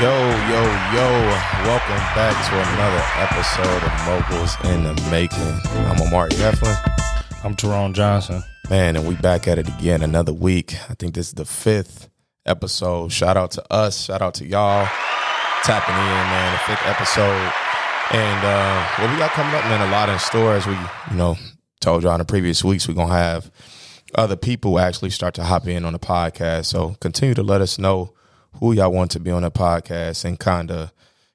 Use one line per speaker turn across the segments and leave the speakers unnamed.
Yo, yo, yo. Welcome back to another episode of Moguls in the Making. I'm Omar Heflin.
I'm Tyrone Johnson.
Man, and we back at it again another week. I think this is the fifth episode. Shout out to us. Shout out to y'all. Tapping in, man. The fifth episode. And uh what we got coming up, man, a lot in store as we, you know, told y'all in the previous weeks, we're gonna have other people actually start to hop in on the podcast. So continue to let us know who y'all want to be on the podcast and kind of,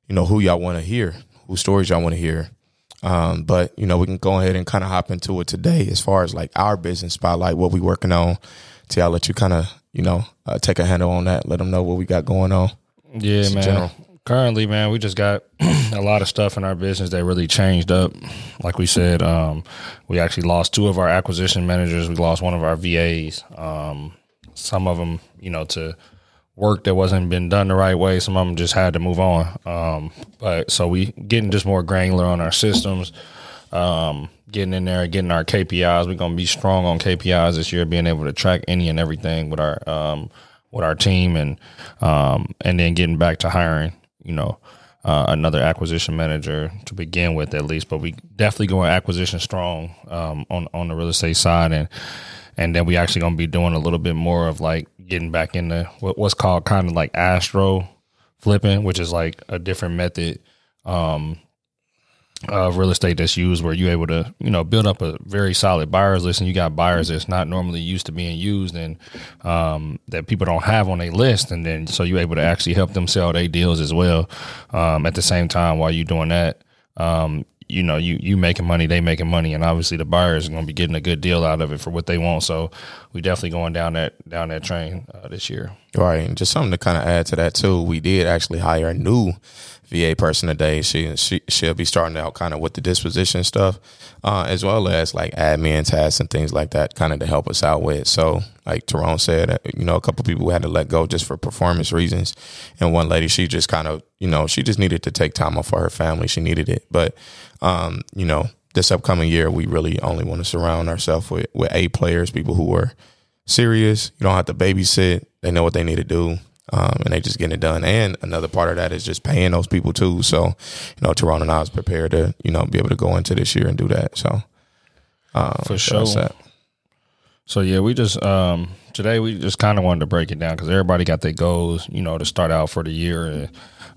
you know, who y'all want to hear, whose stories y'all want to hear. Um, but you know, we can go ahead and kind of hop into it today as far as like our business spotlight, what we working on. Till I'll let you kind of, you know, uh, take a handle on that. Let them know what we got going on.
Yeah,
Just
man.
general.
Currently, man, we just got a lot of stuff in our business that really changed up. Like we said, um, we actually lost two of our acquisition managers. We lost one of our VAs. Um, some of them, you know, to work that wasn't been done the right way. Some of them just had to move on. Um, but so we getting just more granular on our systems. Um, getting in there, getting our KPIs. We're gonna be strong on KPIs this year, being able to track any and everything with our um, with our team, and um, and then getting back to hiring. You know, uh, another acquisition manager to begin with, at least. But we definitely going acquisition strong um, on on the real estate side, and and then we actually gonna be doing a little bit more of like getting back into what, what's called kind of like astro flipping, which is like a different method um, of real estate that's used where you're able to, you know, build up a very solid buyers list and you got buyers that's not normally used to being used and um, that people don't have on a list. And then so you're able to actually help them sell their deals as well. Um, at the same time, while you're doing that, um, you know, you you making money, they making money, and obviously the buyers are going to be getting a good deal out of it for what they want. So we definitely going down that down that train uh, this year.
Right, and just something to kind of add to that too. We did actually hire a new VA person today. She she she'll be starting out kind of with the disposition stuff, uh, as well as like admin tasks and things like that, kind of to help us out with. So, like Tyrone said, uh, you know, a couple people had to let go just for performance reasons, and one lady she just kind of you know she just needed to take time off for her family. She needed it, but um, you know, this upcoming year we really only want to surround ourselves with with A players, people who are serious. You don't have to babysit. They know what they need to do. Um, and they just getting it done. And another part of that is just paying those people too. So, you know, Tyrone and I was prepared to, you know, be able to go into this year and do that. So, um,
For
so
sure. So yeah, we just um today we just kind of wanted to break it down because everybody got their goals, you know, to start out for the year. And,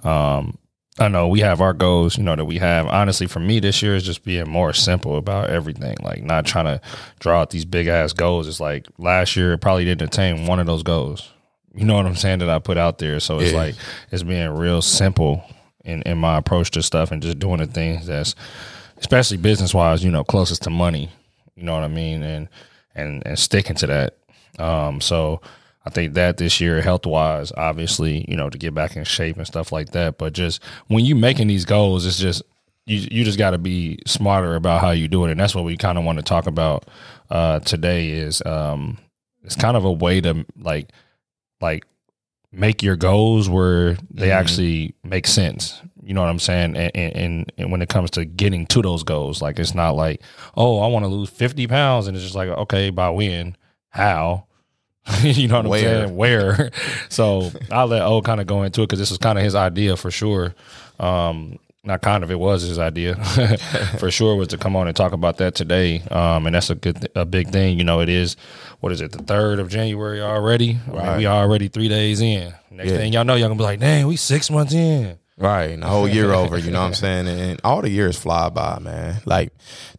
um, I know we have our goals, you know, that we have. Honestly, for me this year is just being more simple about everything, like not trying to draw out these big ass goals. It's like last year it probably didn't attain one of those goals. You know what I'm saying that I put out there. So it's
Yeah.
like it's being real simple in in my approach to stuff and just doing the things that's especially business wise, you know, closest to money. You know what I mean? And and and sticking to that. Um, so I think that this year, health wise, obviously, you know, to get back in shape and stuff like that. But just when you making these goals, it's just you you just got to be smarter about how you do it, and that's what we kind of want to talk about uh, today. Is um, it's kind of a way to like like make your goals where they
Mhm.
actually make sense. You know what I'm saying? And, and, and when it comes to getting to those goals, like it's not like, oh, I want to lose 50 pounds, and it's just like, okay, by when, how, you know what
Where?
I'm saying? Where? so I'll let O kind of go into it because this was kind of his idea for sure. Um, not kind of, it was his idea for sure was to come on and talk about that today. Um, and that's a good, a big thing. You know, it is, what is it, the 3rd of January already? I mean,
Right.
we already three days in. Next
Yeah.
thing y'all know, y'all gonna be like, dang, we six months in.
Right. And the whole year over, you know what I'm saying? And all the years fly by, man. Like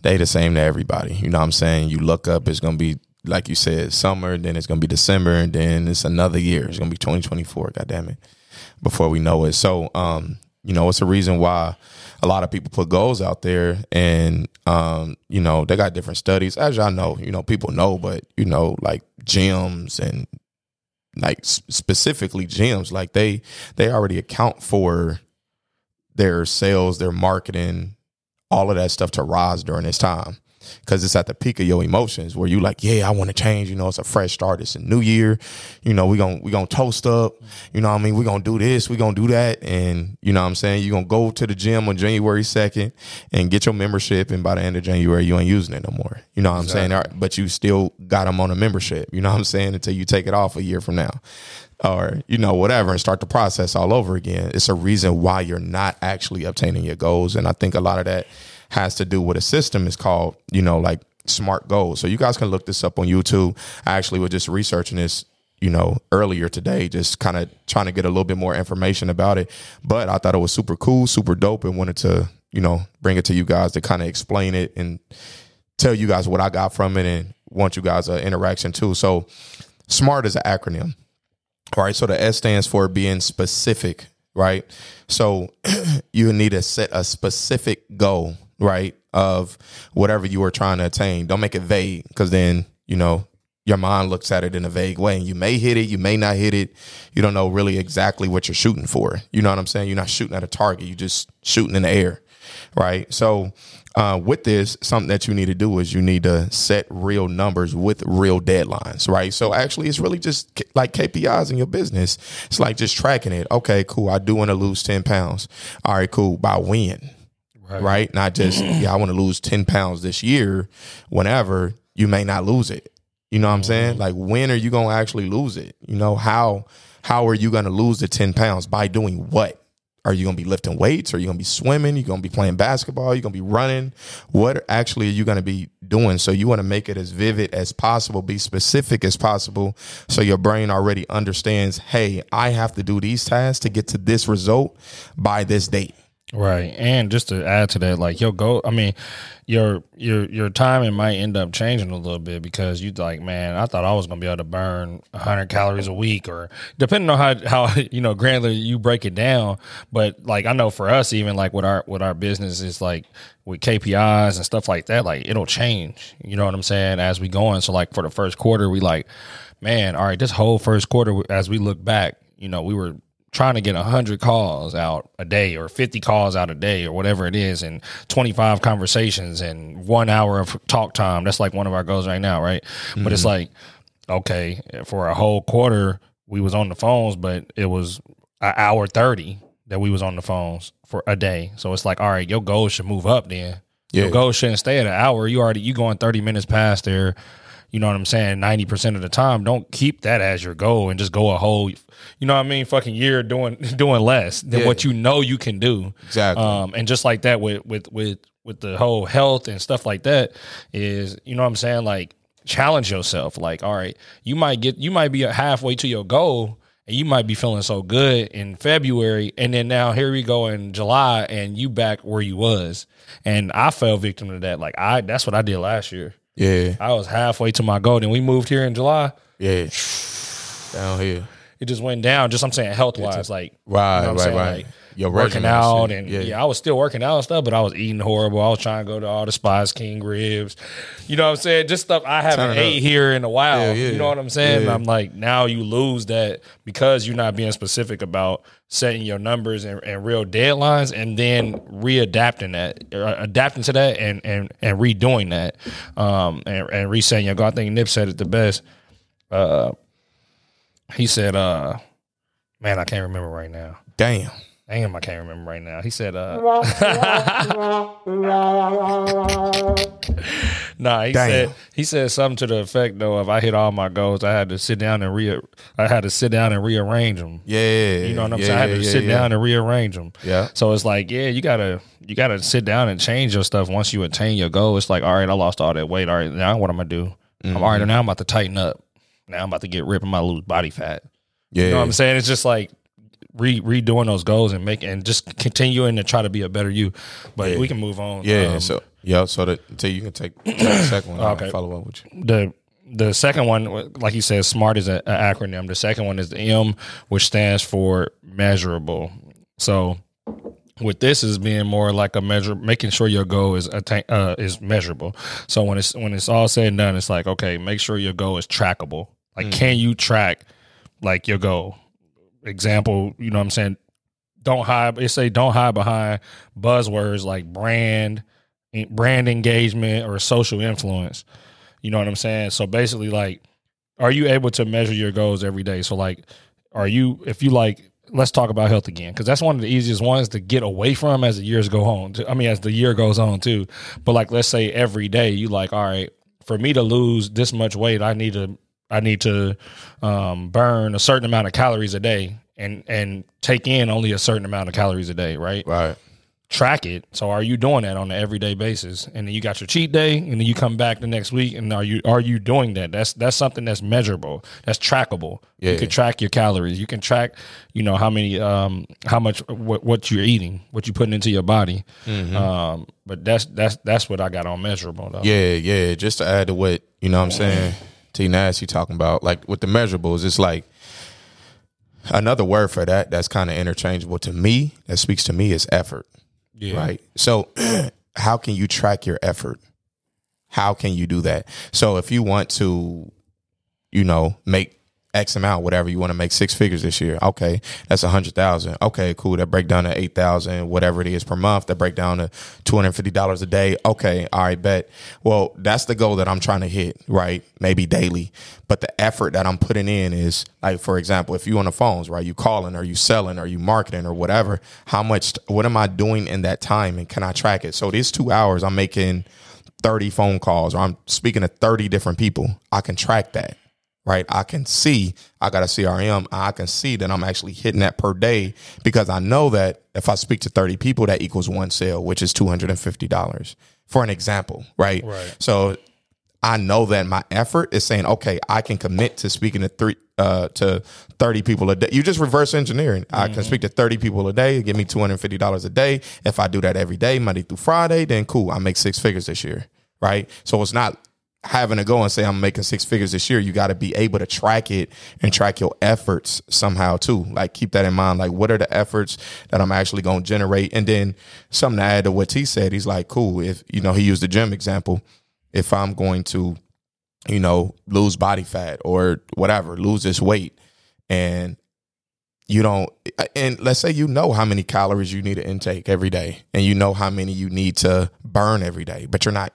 they the same to everybody. You know what I'm saying? You look up, it's gonna be like you said, summer, then it's gonna be December, and then it's another year. It's gonna be 2024, god damn it. Before we know it. So um, you know, it's a reason why a lot of people put goals out there and um, you know, they got different studies. As y'all know, you know, people know, but you know, like gyms and like specifically gyms, like they they already account for their sales, their marketing, all of that stuff to rise during this time. Because it's at the peak of your emotions where you like, yeah, I want to change. You know, it's a fresh start. It's a new year. You know, we gonna we gonna toast up. You know, what I mean, We're gonna do this. We're gonna do that, and you know, what I'm saying You're gonna go to the gym on January second and get your membership, and by the end of January, you ain't using it no more. You know what I'm saying? Right, but you still got them on a membership. You know what I'm saying? Until you take it off a year from now or you know whatever and start the process all over again it's a reason why you're not actually obtaining your goals and i think a lot of that has to do with a system. Is called you know like smart goals. So you guys can look this up on youtube. I actually was just researching this you know earlier today just kind of trying to get a little bit more information about it. But i thought it was super cool super dope and wanted to you know bring it to you guys to kind of explain it and tell you guys what i got from it and want you guys an interaction too. So smart is an acronym all right. So the S stands for being specific, right? So you need to set a specific goal, right? Of whatever you are trying to attain. Don't make it vague because then, you know, your mind looks at it in a vague way and you may hit it, you may not hit it. You don't know really exactly what you're shooting for. You know what I'm saying? You're not shooting at a target, you're just shooting in the air, right? So uh, with this, something that you need to do is you need to set real numbers with real deadlines, right? So actually, it's really just like KPIs in your business. It's like just tracking it. Okay, cool. I do want to lose 10 pounds. All right, cool. By when? Right. right? Not just, yeah, I want to lose 10 pounds this year. Whenever you may not lose it. You know what I'm saying? Mm-hmm. Like, when are you going to actually lose it? You know, how, how are you going to lose the 10 pounds? By doing what? Are you going to be lifting weights? Are you going to be swimming? You're going to be playing basketball? You're going to be running? What actually are you going to be doing? So you want to make it as vivid as possible, be specific as possible. So your brain already understands, hey, I have to do these tasks to get to this result by this date.
Right. And just to add to that, like your go I mean, your your your timing might end up changing a little bit because you like, man, I thought I was gonna be able to burn hundred calories a week or depending on how how you know granular you break it down. But like I know for us even like with our with our business is like with KPIs and stuff like that, like it'll change. You know what I'm saying, as we go on. So like for the first quarter, we like, man, all right, this whole first quarter as we look back, you know, we were trying to get 100 calls out a day or 50 calls out a day or whatever it is and 25 conversations and one hour of talk time that's like one of our goals right now right mm-hmm. but it's mm-hmm. like okay for a whole quarter we was on the phones but it was an hour 30 that we was on the phones for a day so it's like all right your goal should move up then yeah. your goal shouldn't stay at an hour you already you going 30 minutes past there you know what I'm saying, 90% of the time, don't keep that as your goal and just go a whole, you know what I mean, fucking year doing doing less than yeah. what you know you can do.
Exactly.
Um, and just like that with with with with the whole health and stuff like that is, you know what I'm saying, like challenge yourself. Like, all right, you might get you might be halfway to your goal and you might be feeling so good in February and then now here we go in July and you back where you was. And I fell victim to that. Like I that's what I did last year.
Yeah.
I was halfway to my goal. Then we moved here in July.
Yeah. Down here.
It just went down. Just I'm saying health wise, like
right, you know right, saying? right.
Like, Your working out and yeah. yeah. I was still working out and stuff, but I was eating horrible. I was trying to go to all the Spice King ribs. You know what I'm saying? Just stuff I haven't ate here in a while. Yeah, yeah, you know what I'm saying? I'm like, now you lose that because you're not being specific about setting your numbers and, and real deadlines and then readapting that, uh, adapting to that and, and, and redoing that. Um, and, and resetting your goal. I think Nip said it the best. Uh, he said, uh, man, I can't remember right now.
Damn.
Damn, I can't remember right now. He said, uh, nah, he Damn. said he said something to the effect though. If I hit all my goals, I had to sit down and re, I had to sit down and rearrange them.
Yeah,
you know what I'm
yeah,
saying. I had to
yeah,
sit
yeah.
down and rearrange them.
Yeah.
So it's like, yeah, you gotta you gotta sit down and change your stuff once you attain your goal. It's like, all right, I lost all that weight. All right, now what I'm I do? Mm-hmm. I'm all right. Now I'm about to tighten up. Now I'm about to get ripping my lose body fat.
Yeah.
You know what I'm saying? It's just like re redoing those goals and make and just continuing to try to be a better you. But
Yeah.
we can move on.
Yeah.
Um,
so yeah. So that until you can take, take the second one,
Okay.
follow up with you.
the the second one, like you said, SMART is an acronym. The second one is the M, which stands for measurable. So with this is being more like a measure, making sure your goal is attain, uh, is measurable. So when it's when it's all said and done, it's like okay, make sure your goal is trackable. Like, can you track like your goal? Example, you know what I'm saying? Don't hide. It say don't hide behind buzzwords like brand, brand engagement or social influence. You know what I'm saying? So basically, like, are you able to measure your goals every day? So like, are you if you like let's talk about health again because that's one of the easiest ones to get away from as the years go on. I mean, as the year goes on too. But like, let's say every day you like, all right, for me to lose this much weight, I need to I need to um, burn a certain amount of calories a day and and take in only a certain amount of calories a day, right?
Right
track it. So are you doing that on an everyday basis? And then you got your cheat day, and then you come back the next week, and are you are you doing that? That's that's something that's measurable, that's trackable. Yeah. You can track your calories. You can track, you know, how many, um, how much what, what you're eating, what you're putting into your body. Mm-hmm. Um, but that's that's that's what I got on measurable. Though.
Yeah, yeah. Just to add to what you know, what I'm saying T Nasty talking about, like with the measurables, it's like another word for that that's kind of interchangeable to me that speaks to me is effort yeah. Right. So, how can you track your effort? How can you do that? So, if you want to, you know, make X amount, whatever you want to make six figures this year. Okay, that's a hundred thousand. Okay, cool. That break down to eight thousand, whatever it is per month. That break down to two hundred fifty dollars a day. Okay, all right, bet. Well, that's the goal that I'm trying to hit, right? Maybe daily, but the effort that I'm putting in is like, for example, if you on the phones, right? You calling, are you selling, are you marketing, or whatever. How much? What am I doing in that time, and can I track it? So these two hours, I'm making. 30 phone calls or I'm speaking to 30 different people. I can track that right? I can see I got a CRM. I can see that I'm actually hitting that per day because I know that if I speak to 30 people, that equals one sale, which is $250 for an example, right? right. So I know that my effort is saying, okay, I can commit to speaking to three, uh, to 30 people a day. You just reverse engineering. Mm-hmm. I can mm-hmm. speak to 30 people a day, give me $250 a day. If I do that every day, Monday through Friday, then cool. I make six figures this year. Right. So it's not having to go and say I'm making six figures this year, you got to be able to track it and track your efforts somehow too. Like keep that in mind. Like what are the efforts that I'm actually going to generate? And then something to add to what T said, he's like, cool. If you know, he used the gym example. If I'm going to, you know, lose body fat or whatever, lose this weight, and you don't and let's say you know how many calories you need to intake every day and you know how many you need to burn every day but you're not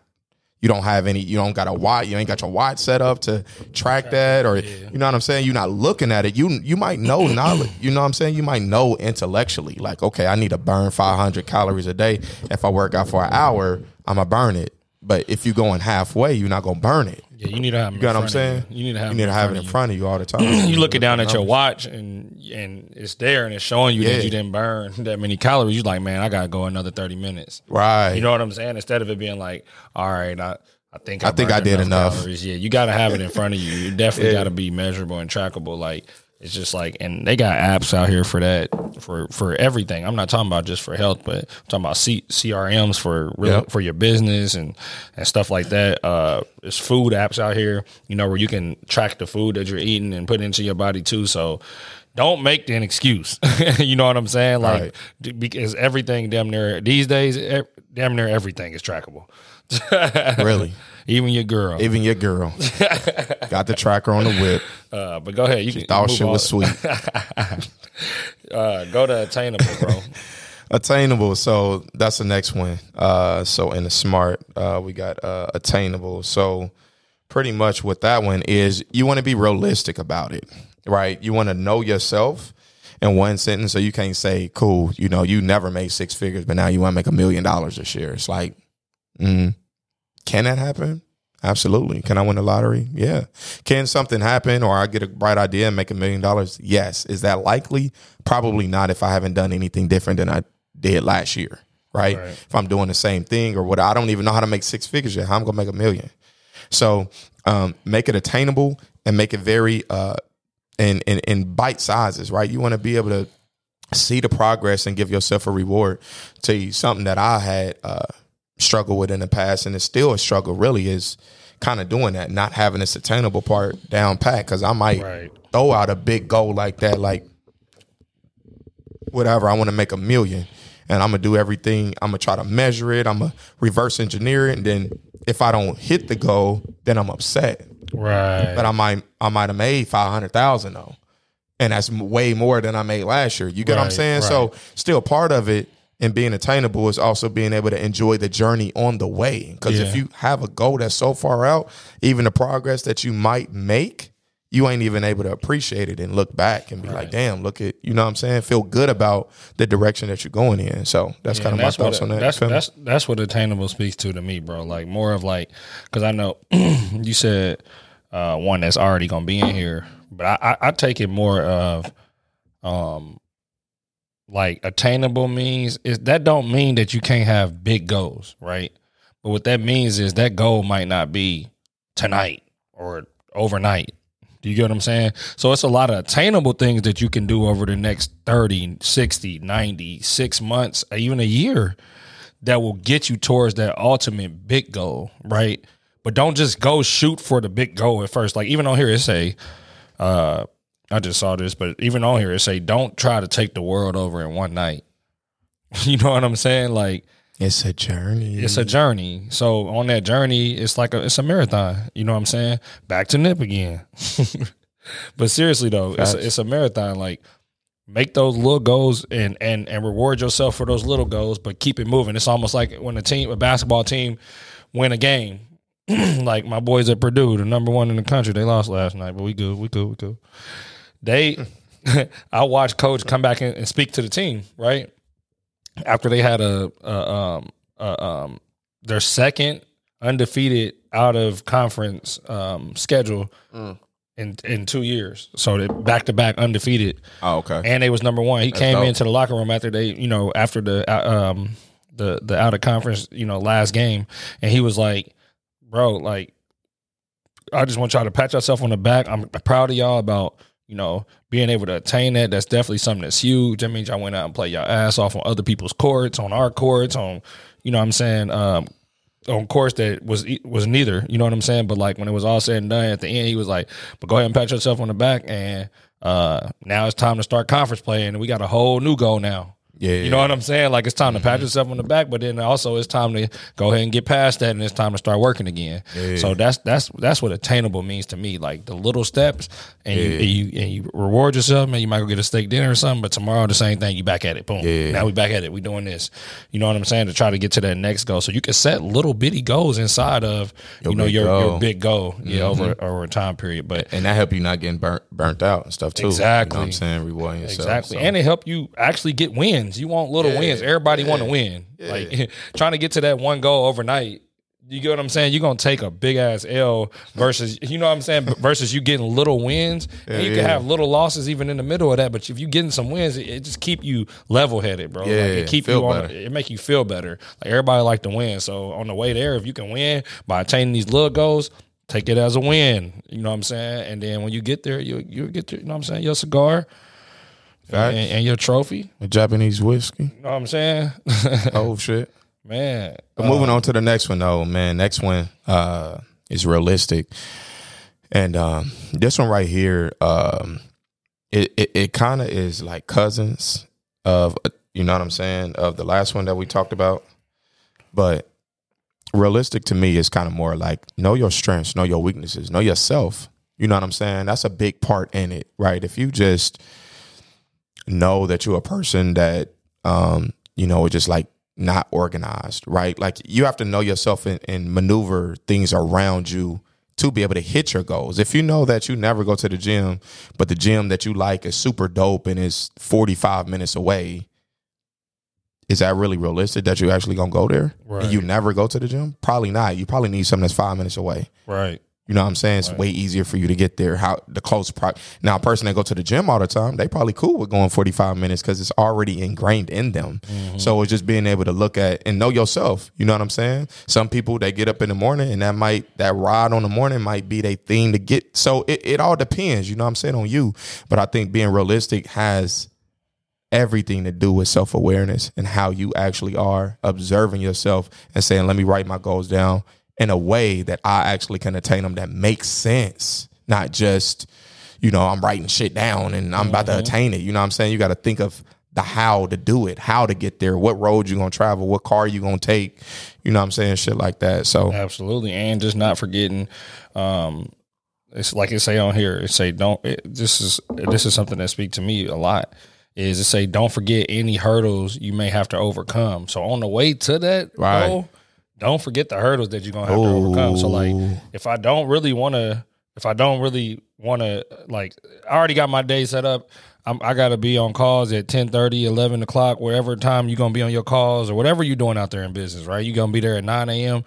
you don't have any you don't got a watch you ain't got your watch set up to track that or yeah. you know what i'm saying? You're not looking at it. You you might know knowledge you know what i'm saying? You might know intellectually like okay i need to burn 500 calories a day. If i work out for an hour i'm gonna burn it. But if you're going halfway you're not gonna burn it
yeah, you need to have.
You got what I'm saying?
You. you. need to have.
You need to have it in front of you all the time.
you looking down at your watch and and it's there and it's showing you yeah. that you didn't burn that many calories. You like, man, I gotta go another thirty minutes.
Right.
You know what I'm saying? Instead of it being like, all right, I. I think I,
I think I did enough.
Calories. Yeah, you got to have it in front of you. You definitely yeah. got to be measurable and trackable. Like it's just like, and they got apps out here for that, for for everything. I'm not talking about just for health, but I'm talking about C- CRMs for real, yep. for your business and and stuff like that. Uh, there's food apps out here, you know, where you can track the food that you're eating and put into your body too. So don't make an excuse. you know what I'm saying? Like right. because everything damn near these days, damn near everything is trackable.
really?
Even your girl.
Even your girl. Got the tracker on the whip.
Uh, but go ahead. You
she thought shit on. was sweet.
uh, go to attainable, bro.
attainable. So that's the next one. Uh, so in the smart, uh, we got uh, attainable. So pretty much what that one is, you want to be realistic about it, right? You want to know yourself in one sentence. So you can't say, cool, you know, you never made six figures, but now you want to make a million dollars this year. It's like, mm, can that happen? Absolutely. Can I win the lottery? Yeah. Can something happen or I get a bright idea and make a million dollars? Yes. Is that likely? Probably not if I haven't done anything different than I did last year. Right? right. If I'm doing the same thing or what I don't even know how to make six figures yet. How I'm gonna make a million. So um, make it attainable and make it very uh, in, in, in bite sizes, right? You want to be able to see the progress and give yourself a reward. To something that I had uh, struggled with in the past, and it's still a struggle. Really, is kind of doing that, not having this attainable part down pat. Because I might right. throw out a big goal like that, like whatever. I want to make a million, and I'm gonna do everything. I'm gonna try to measure it. I'm gonna reverse engineer it, and then if I don't hit the goal, then I'm upset.
Right.
But I might I might have made five hundred thousand though, and that's way more than I made last year. You get right, what I'm saying? Right. So still part of it and being attainable is also being able to enjoy the journey on the way. Because if you have a goal that's so far out, even the progress that you might make, you ain't even able to appreciate it and look back and be like, damn, look at, you know what I'm saying? Feel good about the direction that you're going in. So that's kind of my thoughts on that.
That's that's that's what attainable speaks to to me, bro. Like more of like because I know you said uh, one that's already gonna be in here, but I, I, I take it more of um like attainable means is that don't mean that you can't have big goals, right? But what that means is that goal might not be tonight or overnight. Do you get what I'm saying? So it's a lot of attainable things that you can do over the next 30, 60, 90, six months, even a year that will get you towards that ultimate big goal, right? But don't just go shoot for the big goal at first. Like even on here it say, uh, I just saw this, but even on here it say, don't try to take the world over in one night. you know what I'm saying? Like
It's a journey.
it's a journey. So on that journey, it's like a it's a marathon. You know what I'm saying? Back to nip again. but seriously though, it's a, it's a marathon. Like make those little goals and and and reward yourself for those little goals, but keep it moving. It's almost like when a team, a basketball team, win a game. like my boys at Purdue, the number one in the country, they lost last night, but we good, we good, we good. They, I watched coach come back and, and speak to the team, right? after they had a, a um a, um their second undefeated out of conference um schedule in in two years. So they back to back undefeated,
Oh, okay.
and they was number one. He came
dope.
into the locker room after they you know after the uh, um the the out of conference you know last game, and he was like, bro, like I just want y'all to pat yourself on the back. I'm proud of y'all about you know being able to attain that. That's definitely something that's huge. That means y'all went out and played your ass off on other people's courts, on our courts, on you know what I'm saying. Um, on course that was was neither, you know what I'm saying. But like when it was all said and done, at the end, he was like, "But go ahead and pat yourself on the back, and uh, now it's time to start conference play, and we got a whole new goal now."
Yeah,
You know what I'm saying? Like it's time to pat mm-hmm. yourself on the back, but then also it's time to go ahead and get past that, and it's time to start working again. So that's that's that's what attainable means to me. Like the little steps, and you and you and you reward yourself. Man, you might go get a steak dinner or something, but tomorrow the same thing. You back at it. Boom.
Yeah.
Now we back at it. We doing this. You know what I'm saying? To try to get to that next goal. So you can set little bitty goals inside of
Your
you know
big
your
goal.
your big goal. Yeah, mm-hmm. over over a time period. But
and that help you not getting burnt burnt out and stuff too.
Exactly.
You know what I'm saying? Rewarding yourself.
Exactly,
So,
and it help you actually get wins. You want little
Yeah,
wins. Everybody want to
yeah,
win. Like trying to get to that one goal overnight. You get what I'm saying? You're gonna take a big ass L versus you know what I'm saying versus you getting little wins. and you can have little losses even in the middle of that. But if you getting some wins, it, it just keep you level headed, bro. like
Yeah,
it keep you on.
better.
It make you feel better. Like everybody like to win. So on the way there, if you can win by attaining these little goals. Take it as a win, you know what I'm saying, and then when you get there, you you get to, you know what I'm saying, your cigar,
Facts.
and, and your trophy.
A Japanese whiskey.
You know what I'm saying?
Oh shit.
Man.
But moving on to the next one though, man. Next one uh is realistic. And um this one right here, um it it, it kind of is like cousins of uh, you know what I'm saying, of the last one that we talked about. But realistic to me is kind of more like know your strengths, know your weaknesses, know yourself. You know what I'm saying? That's a big part in it, right? If you just know that you're a person that um you know is just like not organized right? Like you have to know yourself and, and maneuver things around you to be able to hit your goals. If you know that you never go to the gym but the gym that you like is super dope and is 45 minutes away is that really realistic that you're actually gonna go there?
Right.
and you never go to the gym? Probably not. You probably need something that's five minutes away.
Right.
You know what I'm saying? It's way easier for you to get there. How the close pro now a person that go to the gym all the time, they probably cool with going 45 minutes because it's already ingrained in them. Mm-hmm. So it's just being able to look at and know yourself. You know what I'm saying? Some people they get up in the morning and that might that ride on the morning might be their thing to get. So it, it all depends. You know what I'm saying on you. But I think being realistic has everything to do with self awareness and how you actually are observing yourself and saying, let me write my goals down in a way that I actually can attain them that makes sense, not just, you know, I'm writing shit down and I'm about to attain it. You know what I'm saying? You got to think of the how to do it, how to get there, what road you're going to travel, what car you're going to take. You know what I'm saying? Shit like that. So,
Absolutely. And just not forgetting, um, it's like it say on here, it say don't it, this is this is something that speak to me a lot is to say don't forget any hurdles you may have to overcome. So on the way to that
Right.
goal, don't forget the hurdles that you're gonna have to overcome. So like if I don't really want to, if I don't really want to, like, I already got my day set up. I'm, I got to be on calls at 10 30, 11 o'clock, wherever time you're going to be on your calls or whatever you're doing out there in business, right? You're going to be there at 9 a.m.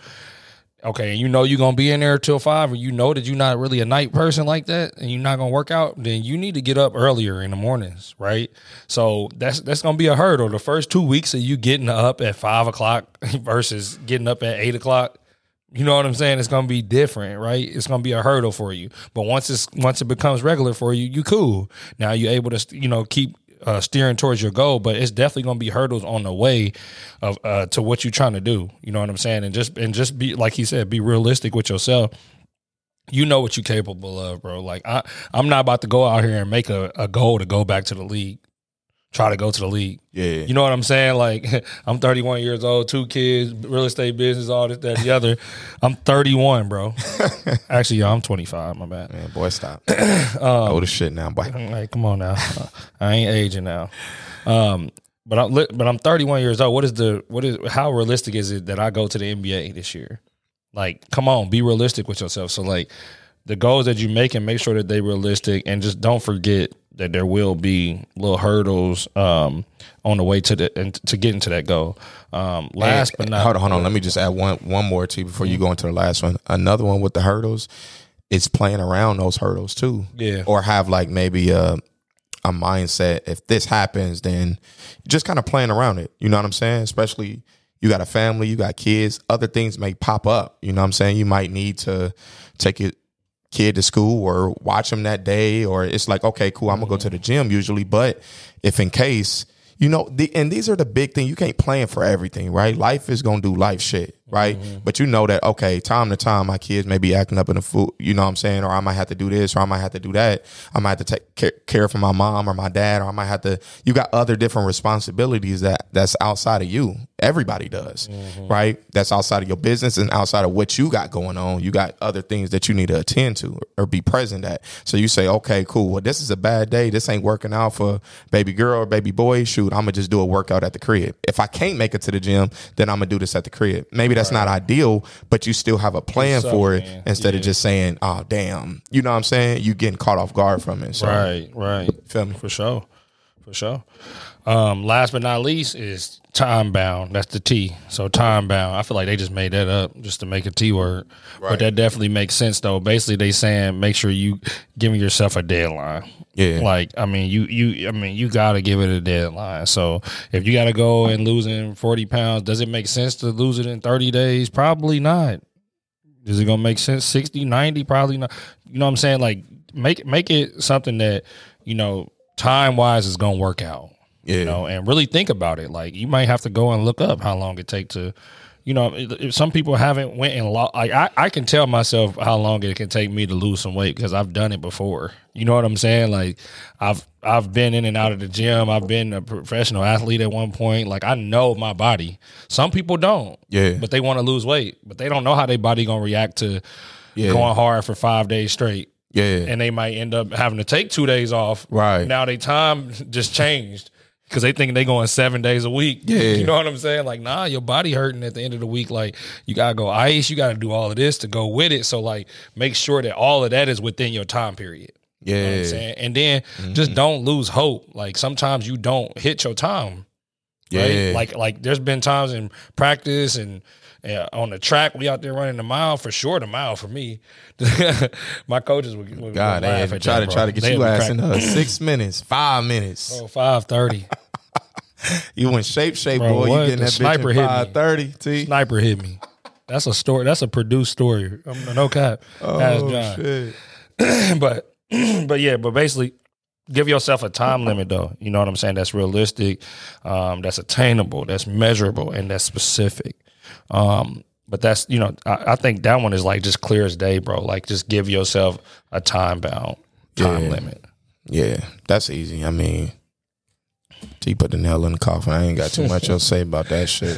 Okay, and you know you're to be in there till 5, or you know that you're not really a night person like that, and you're not to work out, then you need to get up earlier in the mornings, right? So that's that's to be a hurdle. The first two weeks of you getting up at 5 o'clock versus getting up at 8 o'clock, you know what I'm saying? It's gonna be different, right? It's gonna be a hurdle for you. But once it's once it becomes regular for you, you cool. Now you're able to you know keep uh, steering towards your goal, but it's definitely gonna be hurdles on the way of uh, to what you're trying to do. You know what I'm saying? And just and just be like he said, be realistic with yourself. You know what you're capable of, bro. Like I, I'm not about to go out here and make a, a goal to go back to the league. Try to go to the league.
Yeah.
You know what I'm saying? Like I'm 31 years old, two kids, real estate business, all this, that, the other. I'm 31, bro. Actually, yeah, I'm 25. My bad.
Man, boy, stop.
Um,
Old as shit now, boy.
Like, come on now. I ain't aging now. Um, but I'm li- but I'm 31 years old. What is the what is how realistic is it that I go to the NBA this year? Like, come on, be realistic with yourself. So like the goals that you make and make sure that they're realistic and just don't forget that there will be little hurdles um on the way to the and to getting to that goal. Um last
And-
but not
hold on, hold on. Let me just add one one more to you before you go into the last one. Another one with the hurdles is playing around those hurdles too.
Yeah.
Or have like maybe a a mindset. If this happens, then just kind of playing around it. You know what I'm saying? Especially you got a family, you got kids. Other things may pop up. You know what I'm saying? You might need to take your kid to school or watch him that day. Or it's like, okay, cool. I'm gonna go to the gym usually, but if in case you know, the, and these are the big thing. You can't plan for everything, right? Life is gonna do life shit, right? Mm-hmm. But you know that okay, time to time, my kids may be acting up in the food. You know what I'm saying? Or I might have to do this, or I might have to do that. I might have to take care, care for my mom or my dad, or I might have to. You got other different responsibilities that that's outside of you. Everybody does, mm-hmm. right? That's outside of your business and outside of what you got going on. You got other things that you need to attend to or be present at. So you say, okay, cool. Well, this is a bad day. This ain't working out for baby girl or baby boy. Shoot, I'm gonna just do a workout at the crib. If I can't make it to the gym, then I'm gonna do this at the crib. Maybe that's not ideal, but you still have a plan for it
something,
instead of just saying, "Oh, damn," you know what I'm saying? You getting caught off guard from it. So,
Right, right.
Feel me?
For sure. For sure. Um, last but not least is time bound. That's the T. So time bound. I feel like they just made that up just to make a T word. But that definitely makes sense though. Basically they saying make sure you giving yourself a deadline.
Yeah.
Like, I mean, you you I mean, you gotta give it a deadline. So if you gotta go and losing forty pounds, does it make sense to lose it in thirty days? Probably not. Is it gonna make sense 60, 90? Probably not. You know what I'm saying? Like make make it something that, you know, time wise is gonna work out.
Yeah.
You know, and really think about it. Like you might have to go and look up how long it take to you know, if some people haven't went and lost, like I, I can tell myself how long it can take me to lose some weight because I've done it before. You know what I'm saying? Like I've I've been in and out of the gym. I've been a professional athlete at one point. Like I know my body. Some people don't.
Yeah.
But they want to lose weight, but they don't know how their body gonna react to
Yeah.
going hard for five days straight.
Yeah.
And they might end up having to take two days off.
Right.
Now their time just changed because they think they going seven days a week.
Yeah.
You know what I'm saying? Like, nah, your body hurting at the end of the week. Like, you gotta go ice. You gotta do all of this to go with it. So, like, make sure that all of that is within your time period. You know what I'm
yeah.
saying? And then
Mm-hmm.
just don't lose hope. Like sometimes you don't hit your time.
Yeah.
Right? Like like there's been times in practice and uh, on the track we out there running the mile for sure the mile for me. My coaches would, would
God,
would
they had try
that,
to
bro.
try to get
They'd
you ass in uh, six minutes, five minutes.
Oh, five thirty.
You went shape, shape,
Bro,
boy.
what?
You getting
The
that
sniper
bitch
hit me.
five thirty. T.
Sniper hit me. That's a story. That's a produced story. I'm, no cap.
Oh shit.
but but yeah, but basically give yourself a time limit though. You know what I'm saying? That's realistic, um, that's attainable, that's measurable, and that's specific. Um, but that's you know, I, I think that one is like just clear as day, bro. Like just give yourself a time bound time
Yeah.
limit.
Yeah, that's easy. I mean, T put the nail in the coffin. I ain't got too much else to say about that shit.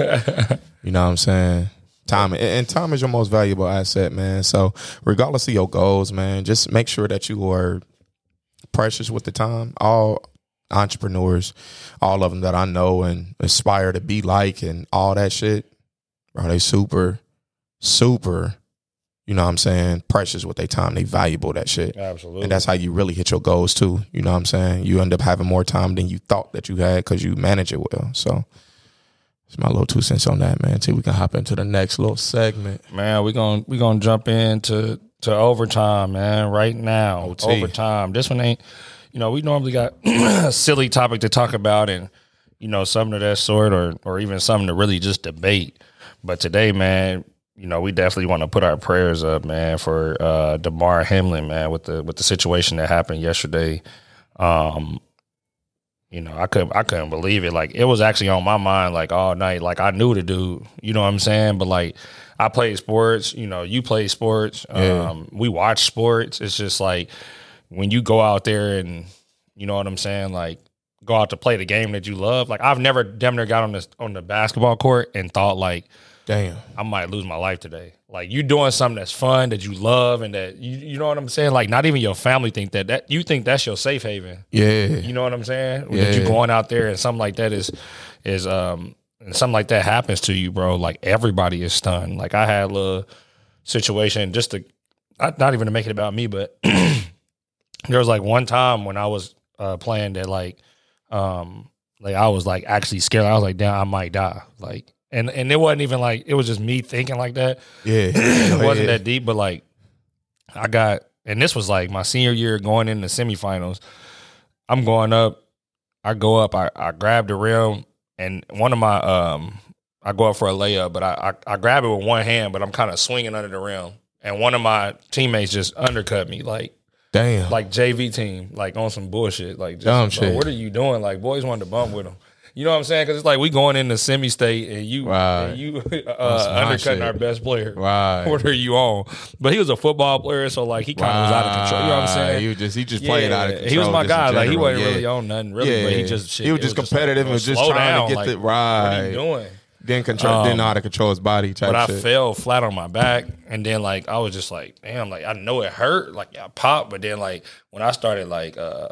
You know what I'm saying? Time and- time is your most valuable asset, man. So regardless of your goals, man, just make sure that you are precious with the time. All entrepreneurs, all of them that I know and aspire to be like and all that shit, bro, they super, super, you know what I'm saying, precious with their time. They valuable that shit.
Absolutely.
And that's how you really hit your goals too. You know what I'm saying? You end up having more time than you thought that you had because you manage it well. So it's my little two cents on that, man. Till we can hop into the next little segment.
Man, we're gonna we gonna jump into to overtime, man, right now.
OT.
Overtime. This one ain't you know, we normally got a silly topic to talk about and you know, something of that sort or or even something to really just debate. But today, man, you know, we definitely want to put our prayers up, man, for uh Damar Hamlin, man, with the with the situation that happened yesterday. Um, you know, I couldn't I couldn't believe it. Like it was actually on my mind like all night. Like I knew the dude, you know what I'm saying? But like I played sports, you know, you play sports.
Yeah.
Um, we watch sports. It's just like when you go out there and you know what I'm saying, like go out to play the game that you love. Like I've never damn near got on this on the basketball court and thought like
Damn.
I might lose my life today. Like you doing something that's fun that you love and that you you know what I'm saying. Like not even your family think that that you think that's your safe haven.
Yeah.
You know what I'm saying? That
Yeah.
you going out there and something like that is is um and something like that happens to you, bro. Like everybody is stunned. Like I had a little situation just to not, not even to make it about me, but there was like one time when I was uh playing that like um like I was like actually scared. I was like, damn, I might die. Like and and it wasn't even like it was just me thinking like that
Yeah.
it wasn't that deep, but like I got, and this was like my senior year going in the semifinals. I'm going up. I go up. I, I grab the rim, and one of my um, I go up for a layup, but I I, I grab it with one hand, but I'm kind of swinging under the rim, and one of my teammates just undercut me, like
Damn.
like JV team, like on some bullshit, like just,
Dumb shit.
What are you doing? Like boys wanted to bump with him. You know what I'm saying? Because it's like we going into semi-state and you
Right.
and you uh, undercutting
shit.
our best player.
right.
What are you on? But he was a football player, so like he kind of was out of control. You know what I'm saying?
He just he just played out of control.
He was my guy. Like he wasn't
Yeah.
really on nothing really, but he just shit,
he was just
like,
competitive
bro,
and was just trying
down.
to get
Like,
the
What are you doing?
Didn't control.
Um,
didn't know how to control his body. Type
But I
shit.
fell flat on my back, and then like I was just like, damn, like I know it hurt, like I popped, but then like when I started like uh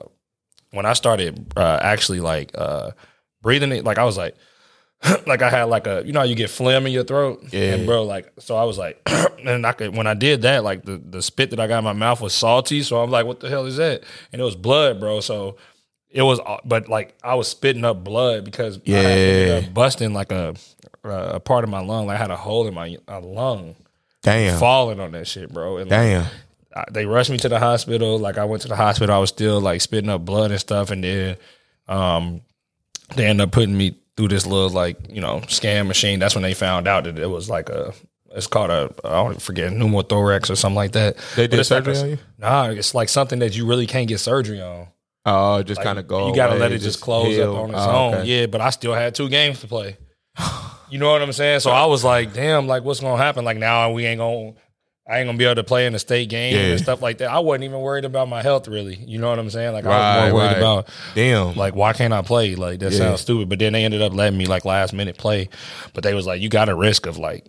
when I started uh actually like uh breathing it, like I was like. like I had like a you know how you get phlegm in your throat
Yeah.
and bro like so I was like and I could when I did that like the the spit that I got in my mouth was salty so I'm like what the hell is that and it was blood bro so it was uh, but like I was spitting up blood because I ended
Yeah.
up busting like a a part of my lung like I had a hole in my lung
Damn.
falling on that shit bro and like,
Damn.
I, they rushed me to the hospital. Like I went to the hospital, I was still like spitting up blood and stuff, and then um, they end up putting me through this little like you know scam machine. That's when they found out that it was like a it's called a I don't forget pneumothorax or something like that.
They did
it's like
surgery
a-
on you?
Nah, it's like something that you really can't get surgery on.
Oh, just
Like,
kind of go.
You got to
away,
let it just close
heal.
up on its
Oh,
own.
okay.
Yeah, but I still had two games to play. You know what I'm saying? So I was like, damn, like what's gonna happen? Like now we ain't gonna I ain't gonna be able to play in a state game
Yeah.
and stuff like that. I wasn't even worried about my health really. You know what I'm saying? Like I was more worried
right.
about
Damn.
like why can't I play? Like that
Yeah.
sounds stupid. But then they ended up letting me like last minute play. But they was like, you got a risk of like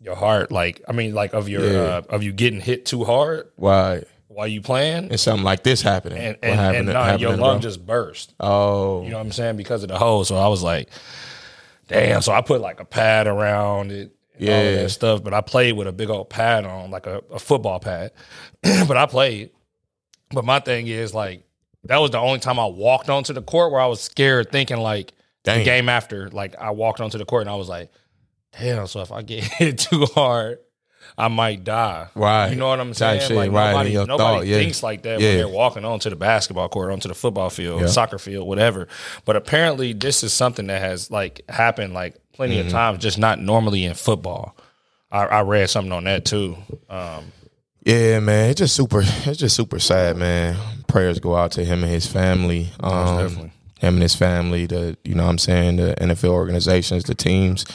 your heart, like I mean, like of your
Yeah.
uh, of you getting hit too hard
Right.
while you playing,
And something like this happening.
and
What
and,
happened?
and nah, your lung
bro?
just burst.
Oh.
You know what I'm saying? Because of the hole. So I was like, damn. So I put like a pad around it. And all
Yeah.
that stuff. But I played with a big old pad on, like a, a football pad. but I played. But my thing is like that was the only time I walked onto the court where I was scared thinking like the game after, like I walked onto the court and I was like, damn, so if I get hit too hard, I might die.
Right.
You know what I'm saying?
shit,
like
right,
nobody, nobody
thought, yeah.
thinks like that
Yeah.
when they're walking onto the basketball court, onto the football field,
Yeah.
soccer field, whatever. But apparently, this is something that has like happened like plenty
Mm-hmm.
of times, just not normally in football. I, I read something on that too. Um,
Yeah, man. It's just super. It's just super sad, man. Prayers go out to him and his family. Um,
definitely.
Him and his family. The you know what I'm saying the NFL organizations, the teams,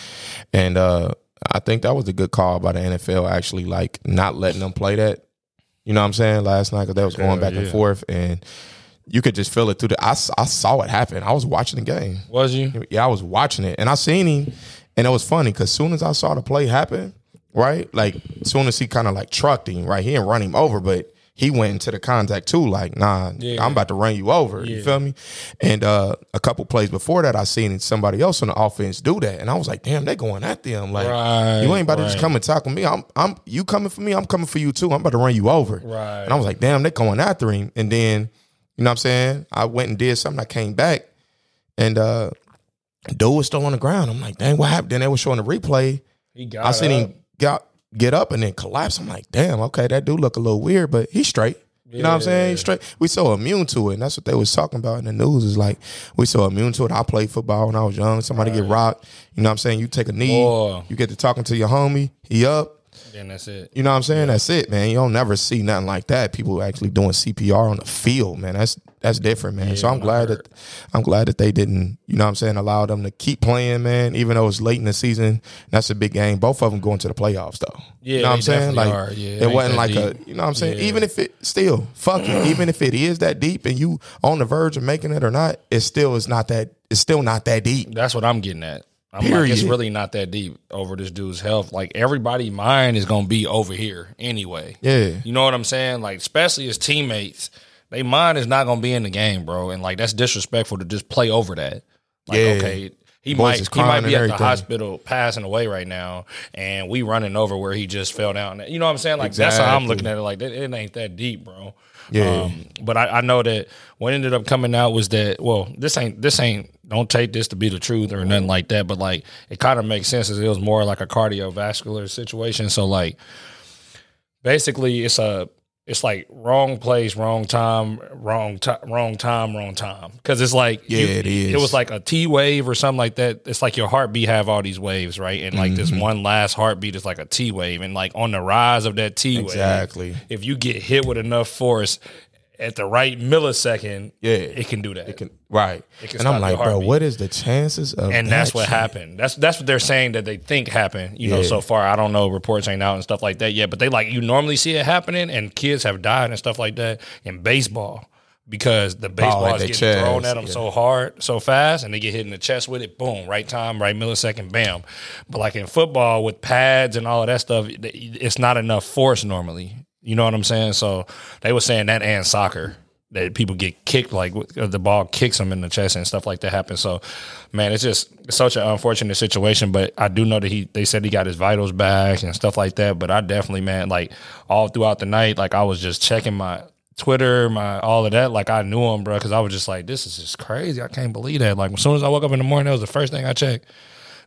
and uh, I think that was a good call by the NFL. Actually, like not letting them play that. You know what I'm saying last night because they was going
Hell
back and forth, and you could just feel it through the. I saw it happen. I was watching the game.
was you?
Yeah, I was watching it and I seen him, and it was funny because soon as I saw the play happen, right, like soon as he kind of like trucked him, right, he didn't run him over, but he went into the contact too. Like, nah,
Yeah.
I'm about to run you over. You feel me? And uh, a couple plays before that, I seen somebody else on the offense do that, and I was like, damn, they going at them. Like,
Right,
you ain't about to just come and tackle me. I'm, I'm, you coming for me. I'm coming for you too. I'm about to run you over.
Right.
And I was like, damn, they going after him. And then, you know what I'm saying? I went and did something. I came back, and uh, dude was still on the ground. I'm like, dang, what happened? Then they were showing the replay.
He got
I seen
up.
him got get up and then collapse. I'm like, damn, okay, that dude look a little weird, but he's straight. You know what I'm saying? He's straight. We so immune to it, and that's what they was talking about in the news. Is like we so immune to it. I played football when I was young. Somebody get rocked. You know what I'm saying? You take a knee.
Boy.
You get to talking to your homie. He up.
Then that's it.
You know what I'm saying? That's it, man. You don't never see nothing like that. People actually doing CPR on the field, man. That's that's different, man. so I'm glad that I'm glad that they didn't, you know what I'm saying, allow them to keep playing, man, even though it's late in the season. That's a big game. Both of them going to the playoffs though.
Yeah,
you know what I'm saying? Like
are. Yeah, it
wasn't like a, you know what I'm saying?
Yeah.
Even if it still, fuck it. Even if it is that deep and you on the verge of making it or not, it still is not that it's still not that deep.
That's what I'm getting at. I'm like, it's really not that deep over this dude's health. Like everybody mind is gonna be over here anyway.
Yeah.
You know what I'm saying? Like, especially his teammates, they mind is not gonna be in the game, bro. And like that's disrespectful to just play over that. Like,
Yeah.
okay, he
Boys
might he might be at the hospital passing away right now, and we running over where he just fell down. You know what I'm saying? Like that's how I'm looking at it. Like it, it ain't that deep, bro.
Yeah.
Um, but I, I know that what ended up coming out was that well, this ain't this ain't don't take this to be the truth or nothing like that. But like it kind of makes sense as it was more like a cardiovascular situation. So like basically it's a it's like wrong place, wrong time, wrong time, wrong time, wrong time. Because it's like
Yeah, it is.
It was like a T wave or something like that. It's like your heartbeat have all these waves, right? And like
Mm-hmm.
this one last heartbeat is like a T wave, and like on the rise of that T wave,
Exactly.
if you get hit with enough force at the right millisecond,
Yeah.
it can do that.
It can, right.
It can
and I'm like, bro, what is the chances of
and
that
that's what
shit?
happened. That's that's what they're saying that they think happened. You know, so far I don't know reports ain't out and stuff like that yet. But they like you normally see it happening, and kids have died and stuff like that in baseball because the oh, baseball
at
is getting thrown at them
yeah.
so hard, so fast, and they get hit in the chest with it. Boom, right time, right millisecond, bam. But like in football with pads and all of that stuff, it's not enough force normally. You know what I'm saying? So they were saying that and soccer that people get kicked like uh, the ball kicks them in the chest and stuff like that happens. So, man, it's just such an unfortunate situation. But I do know that he they said he got his vitals back and stuff like that. But I definitely, man, like all throughout the night, like I was just checking my Twitter, my all of that. Like I knew him, bro, because I was just like, this is just crazy. I can't believe that. Like as soon as I woke up in the morning, that was the first thing I checked.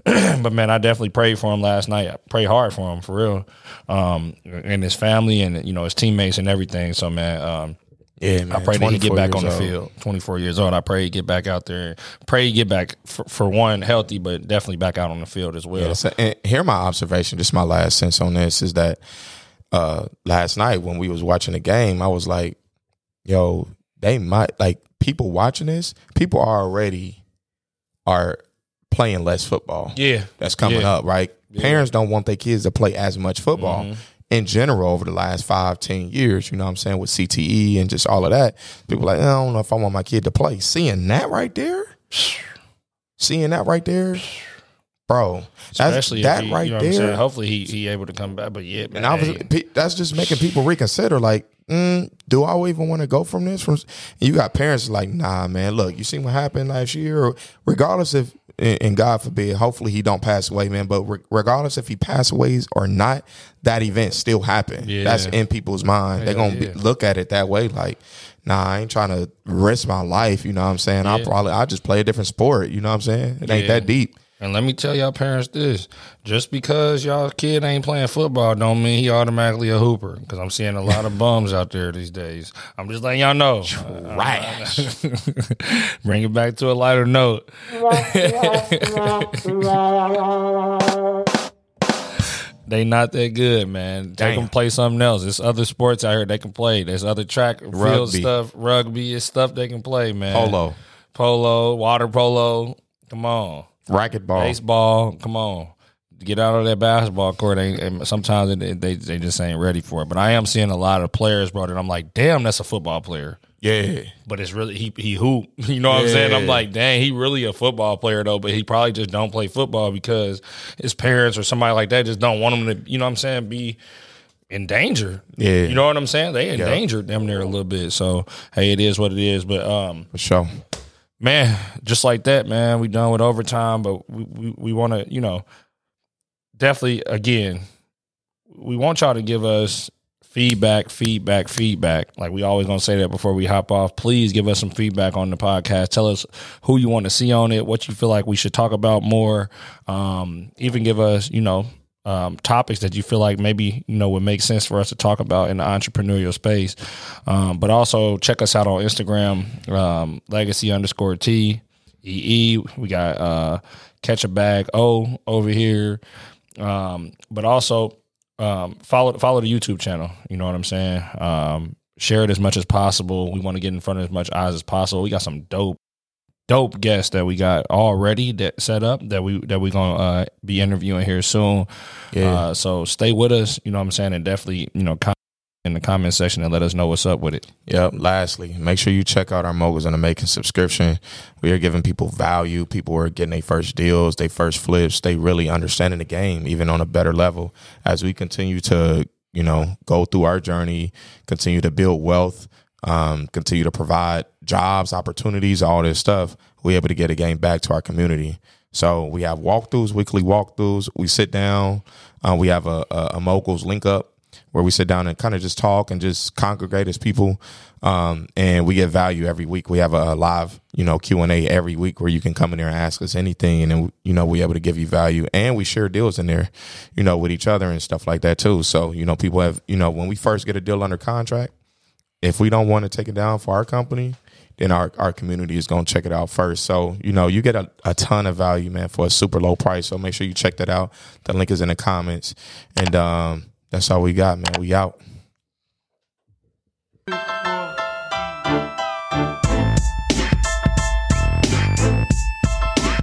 but man, I definitely prayed for him last night. I prayed hard for him for real, um, and his family and you know his teammates and everything. So man, um,
Yeah, man.
I pray that he get back on the
old.
field. Twenty four years old. I pray he get back out there. Pray he get back for, for one healthy, but definitely back out on the field as well.
Yeah, so, and here my observation, just my last sense on this is that uh last night when we was watching the game, I was like, yo, they might like people watching this, people are already are playing less football.
Yeah,
That's coming
Yeah.
up, right? Parents don't want their kids to play as much football.
Mm-hmm.
In general, over the last five, ten years, you know what I'm saying, with CTE and just all of that, people like, I don't know if I want my kid to play. Seeing that right there, seeing that right there, bro, that's,
especially
that
he,
right
you know what I'm saying?
there.
Hopefully he he able to come back. But yeah, man,
And I was,
hey,
that's just making people reconsider. Like, mm, do I even want to go from this? From and you got parents like, nah, man. Look, you seen what happened last year. Or regardless if, and God forbid, hopefully he don't pass away, man. But re- regardless if he pass away or not, that event still happened.
Yeah.
That's in people's mind. They're gonna
yeah.
be, look at it that way. Like, nah, I ain't trying to risk my life. You know what I'm saying? I'll probably I just play a different sport. You know what I'm saying? It ain't that deep.
And let me tell y'all parents this: just because y'all kid ain't playing football, don't mean he automatically a hooper. Because I'm seeing a lot of bums out there these days. I'm just letting y'all know.
Trash.
Bring it back to a lighter note. They not that good, man. Take
Damn.
them play something else. There's other sports out here they can play. There's other track field stuff, rugby is stuff they can play, man.
Polo,
polo, water polo. Come on
racquetball.
baseball. Come on, get out of that basketball court. And sometimes they, they they just ain't ready for it. But I am seeing a lot of players, bro. That I'm like, damn, that's a football player.
Yeah.
But it's really he he hoop. You know what I'm saying? I'm like, dang, he really a football player though. But he probably just don't play football because his parents or somebody like that just don't want him to. You know what I'm saying? Be in danger.
Yeah.
You know what I'm saying? They in danger damn near a little bit. So hey, it is what it is. But um
For sure.
Man, just like that, man, we done with overtime, but we we, we wanna, you know, definitely again, we want y'all to give us feedback, feedback, feedback. Like we always gonna say that before we hop off. Please give us some feedback on the podcast. Tell us who you want to see on it, what you feel like we should talk about more. Um, even give us, you know, um, topics that you feel like maybe you know would make sense for us to talk about in the entrepreneurial space. Um, but also check us out on Instagram, um, legacy underscore T E E. We got uh, catch a bag O over here. Um, but also um, follow follow the YouTube channel. You know what I'm saying? Um, share it as much as possible. We want to get in front of as much eyes as possible. We got some dope, dope guests that we got already that set up that we that we gonna uh, be interviewing here soon.
Yeah.
Uh, so stay with us. You know what I'm saying, and definitely you know comment in the comment section and let us know what's up with it.
Yep. Lastly, make sure you check out our moguls in the making subscription. We are giving people value. People are getting their first deals, their first flips. They really understanding the game, even on a better level. As we continue to, you know, go through our journey, continue to build wealth, um, continue to provide jobs, opportunities, all this stuff, we're able to get a game back to our community. So we have walkthroughs, weekly walkthroughs. We sit down. Uh, we have a, a, a moguls link up where we sit down and kind of just talk and just congregate as people. Um, and we get value every week. We have a live, you know, Q and A every week where you can come in there and ask us anything, and then you know we're able to give you value, and we share deals in there, you know, with each other and stuff like that too. So you know, people have, you know, when we first get a deal under contract, if we don't want to take it down for our company, in our, our community is going to check it out first. So, you know, you get a, a ton of value, man, for a super low price. So make sure you check that out. The link is in the comments. And um, that's all we got, man. We out.